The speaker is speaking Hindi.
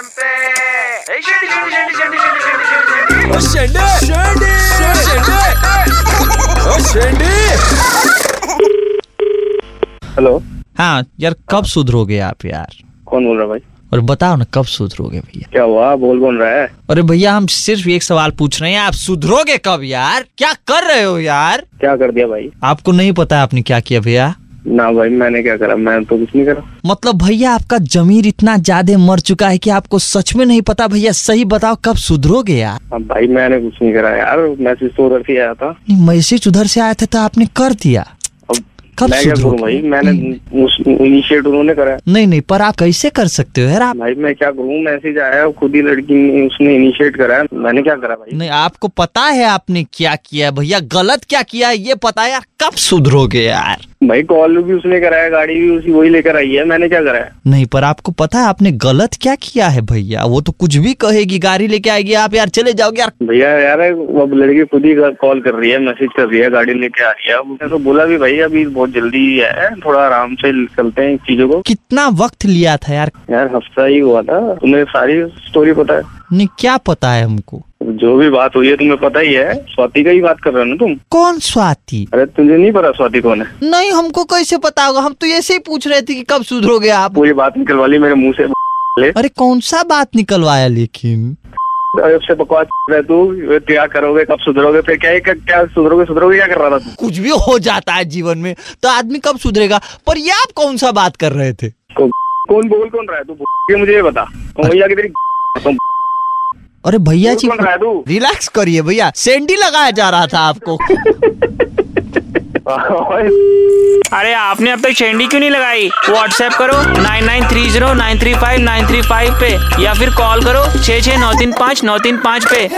हेलो। हाँ यार कब सुधरोगे आप यार? कौन बोल रहा भाई? और बताओ ना कब सुधरोगे भैया? क्या हुआ? बोल बोल रहा है। अरे भैया हम सिर्फ़ एक सवाल पूछ रहे हैं आप सुधरोगे कब यार? क्या कर रहे हो यार? क्या कर दिया भाई? आपको नहीं पता आपने क्या किया भैया? ना भाई मैंने क्या करा? मैं तो कुछ नहीं करा। मतलब भैया आपका जमीर इतना ज़्यादा मर चुका है कि आपको सच में नहीं पता? भैया सही बताओ कब सुधरोगे यार? भाई मैंने कुछ नहीं करा यार। मैसेज तो उधर से आया था। मैसेज उधर से आया था तो आपने कर दिया। कब मैं क्या करूँ भाई? मैंने इनिशिएट उन्होंने करा। नहीं नहीं पर आप कैसे कर सकते हो यार? आप भाई मैं क्या करूँ? मैसेज आया खुद ही लड़की ने उसने इनिशिएट करा। मैंने क्या करा भाई? नहीं आपको पता है आपने क्या किया भैया गलत क्या किया है? ये पता है यार कब सुधरोगे यार? भाई कॉल भी उसने कराया गाड़ी भी उसी वही लेकर आई है मैंने क्या कराया? नहीं पर आपको पता है आपने गलत क्या किया है भैया? वो तो कुछ भी कहेगी गाड़ी लेके आएगी आप यार चले जाओगे यार। भैया यार अब लड़की खुद ही कॉल कर रही है मैसेज कर रही है गाड़ी लेके आ रही है। तो बोला भी भाई अभी बहुत जल्दी है थोड़ा आराम से चलते हैं चीज़ों को। कितना वक्त लिया था यार? यार हफ़्ता ही हुआ था तुम्हें सारी स्टोरी पता है। नहीं क्या पता है हमको? जो भी बात हुई है तुम्हें पता ही है। स्वाति का ही बात कर रहे हो ना तुम? कौन स्वाति? अरे तुझे नहीं पता स्वाति कौन है? नहीं हमको कैसे पता होगा? हम तो ऐसे ही पूछ रहे थे कि कब सुधरोगे आप। पूरी बात निकलवा ली मेरे मुँह से। ले अरे कौन सा बात निकलवाया लेकिन? अरे बकवास कर तू। क्या करोगे कब सुधरोगे? फिर क्या क्या, क्या सुधरोगे सुधरोगे क्या कर रहा था तू? कुछ भी हो जाता है जीवन में तो आदमी कब सुधरेगा? पर ये आप कौन सा बात कर रहे थे? कौन बोल कौन रहा है तू? मुझे ये बता। की तेरी अरे भैया जी रिलैक्स करिए भैया। सेंडी लगाया जा रहा था आपको। अरे आपने अब तक शेंडी क्यों नहीं लगाई? व्हाट्सएप करो nine nine three zero nine three five nine three five पे या फिर कॉल करो छः छः नौ तीन पाँच नौ तीन पाँच पे।